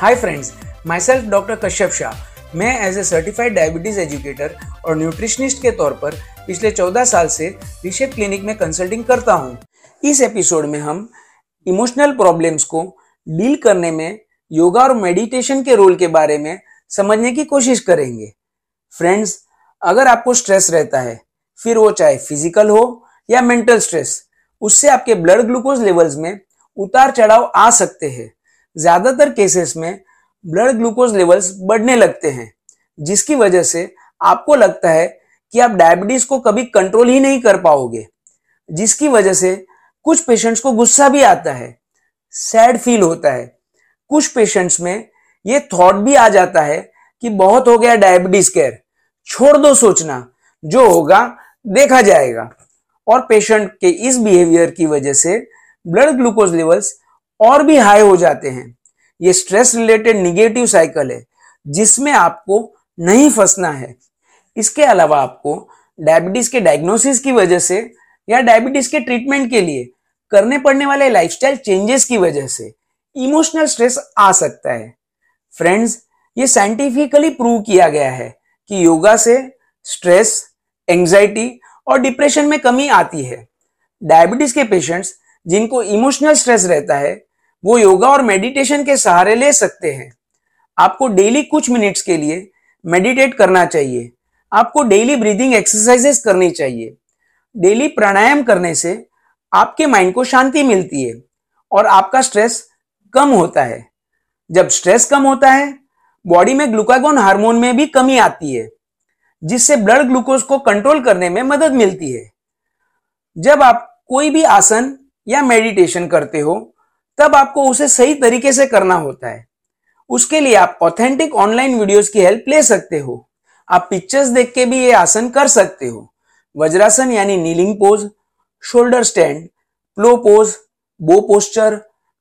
Hi friends myself doctor Kashyap Shah मैं as a certified diabetes educator और nutritionist के तौर पर पिछले 14 साल से रिशेप क्लिनिक में कंसल्टिंग करता हूँ। इस एपिसोड में हम इमोशनल प्रॉब्लम्स को डील करने में योगा और मेडिटेशन के रोल के बारे में समझने की कोशिश करेंगे। फ्रेंड्स अगर आपको स्ट्रेस रहता है, फिर वो चाहे फ़िज़िकल हो या मेंटल स्ट्रेस उससे आपके ब्लड ग्लूकोज लेवल्स में उतार चढ़ाव आ सकते हैं। ज़्यादातर केसेस में ब्लड ग्लूकोज लेवल्स बढ़ने लगते हैं, जिसकी वजह से आपको लगता है कि आप डायबिटीज़ को कभी कंट्रोल ही नहीं कर पाओगे, जिसकी वजह से कुछ पेशेंट्स को गुस्सा भी आता है सैड फील होता है। कुछ पेशेंट्स में ये थॉट भी आ जाता है कि बहुत हो गया डायबिटीज़ केयर छोड़ दो सोचना, जो होगा देखा जाएगा। और पेशेंट के इस बिहेवियर की वजह से ब्लड ग्लूकोज लेवल्स और भी हाई हो जाते हैं। ये स्ट्रेस रिलेटेड निगेटिव साइकिल है, जिसमें आपको नहीं फंसना है। इसके अलावा आपको डायबिटीज़ के डायग्नोसिस की वजह से या डायबिटीज़ के ट्रीटमेंट के लिए करने पड़ने वाले लाइफस्टाइल चेंजेस की वजह से इमोशनल स्ट्रेस आ सकता है। फ्रेंड्स ये साइंटिफिकली प्रूव किया गया है कि योगा से स्ट्रेस एंजाइटी और डिप्रेशन में कमी आती है। डायबिटीज़ के पेशेंट्स जिनको इमोशनल स्ट्रेस रहता है वो योगा और मेडिटेशन के सहारे ले सकते हैं। आपको डेली कुछ मिनट्स के लिए मेडिटेट करना चाहिए। आपको डेली ब्रीदिंग एक्सरसाइजेस करनी चाहिए। डेली प्राणायाम करने से आपके माइंड को शांति मिलती है और आपका स्ट्रेस कम होता है। जब स्ट्रेस कम होता है बॉडी में ग्लूकागोन हार्मोन में भी कमी आती है, जिससे ब्लड ग्लूकोज को कंट्रोल करने में मदद मिलती है। जब आप कोई भी आसन या मेडिटेशन करते हो तब आपको उसे सही तरीके से करना होता है। उसके लिए आप ऑथेंटिक ऑनलाइन वीडियोस की हेल्प ले सकते हो। आप पिक्चर्स देख के भी ये आसन कर सकते हो। वज्रासन यानी kneeling pose shoulder stand plough pose bow posture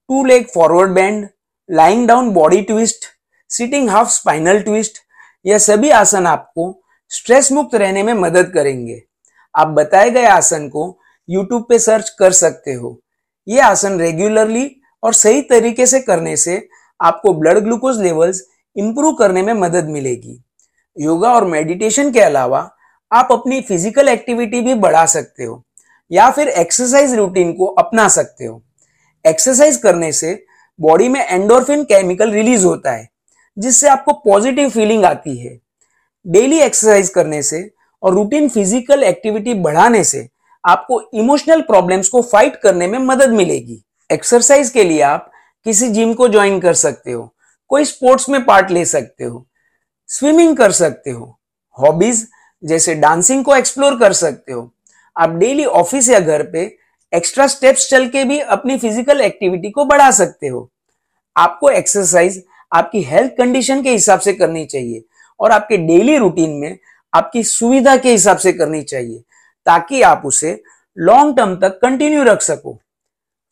two leg forward bend lying down body twist sitting half spinal twist यह सभी आसन आपको स्ट्रेस मुक्त रहने में मदद करेंगे। आप बताए गए आसन को यूट्यूब पे सर्च कर सकते हो। ये आसन रेगुलरली और सही तरीके से करने से आपको ब्लड ग्लूकोज लेवल्स इंप्रूव करने में मदद मिलेगी। योगा और मेडिटेशन के अलावा आप अपनी फ़िज़िकल एक्टिविटी भी बढ़ा सकते हो, या फिर एक्सरसाइज रूटीन को अपना सकते हो। एक्सरसाइज करने से बॉडी में एंडोरफिन केमिकल रिलीज़ होता है, जिससे आपको पॉजिटिव फीलिंग आती है। डेली एक्सरसाइज करने से और रूटीन फ़िज़िकल एक्टिविटी बढ़ाने से आपको इमोशनल प्रॉब्लम्स को फाइट करने में मदद मिलेगी। एक्सरसाइज के लिए आप किसी जिम को ज्वाइन कर सकते हो, कोई स्पोर्ट्स में पार्ट ले सकते हो स्विमिंग कर सकते हो हॉबीज जैसे डांसिंग को एक्सप्लोर कर सकते हो। आप डेली ऑफ़िस या घर पे एक्स्ट्रा स्टेप्स चल के भी अपनी फ़िज़िकल एक्टिविटी को बढ़ा सकते हो। आपको एक्सरसाइज आपकी हेल्थ कंडीशन के हिसाब से करनी चाहिए और आपके डेली रूटीन में आपकी सुविधा के हिसाब से करनी चाहिए, ताकि आप उसे लॉन्ग टर्म तक कंटिन्यू रख सको।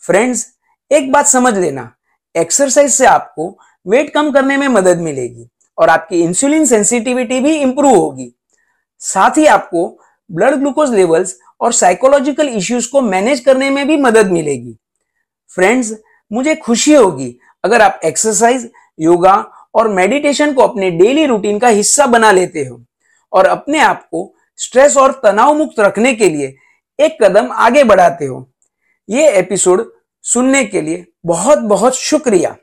फ्रेंड्स एक बात समझ लेना। एक्सरसाइज से आपको वेट कम करने में मदद मिलेगी और आपकी इंसुलिन सेंसिटिविटी भी इंप्रूव होगी। साथ ही आपको ब्लड ग्लूकोज लेवल्स और साइकोलॉजिकल इश्यूज़ को मैनेज करने में भी मदद मिलेगी। फ्रेंड्स मुझे खुशी होगी अगर आप एक्सरसाइज योगा और मेडिटेशन को अपने डेली रूटीन का हिस्सा बना लेते हो और अपने आप को स्ट्रेस और तनाव मुक्त रखने के लिए एक कदम आगे बढ़ाते हो। ये एपिसोड सुनने के लिए बहुत बहुत शुक्रिया।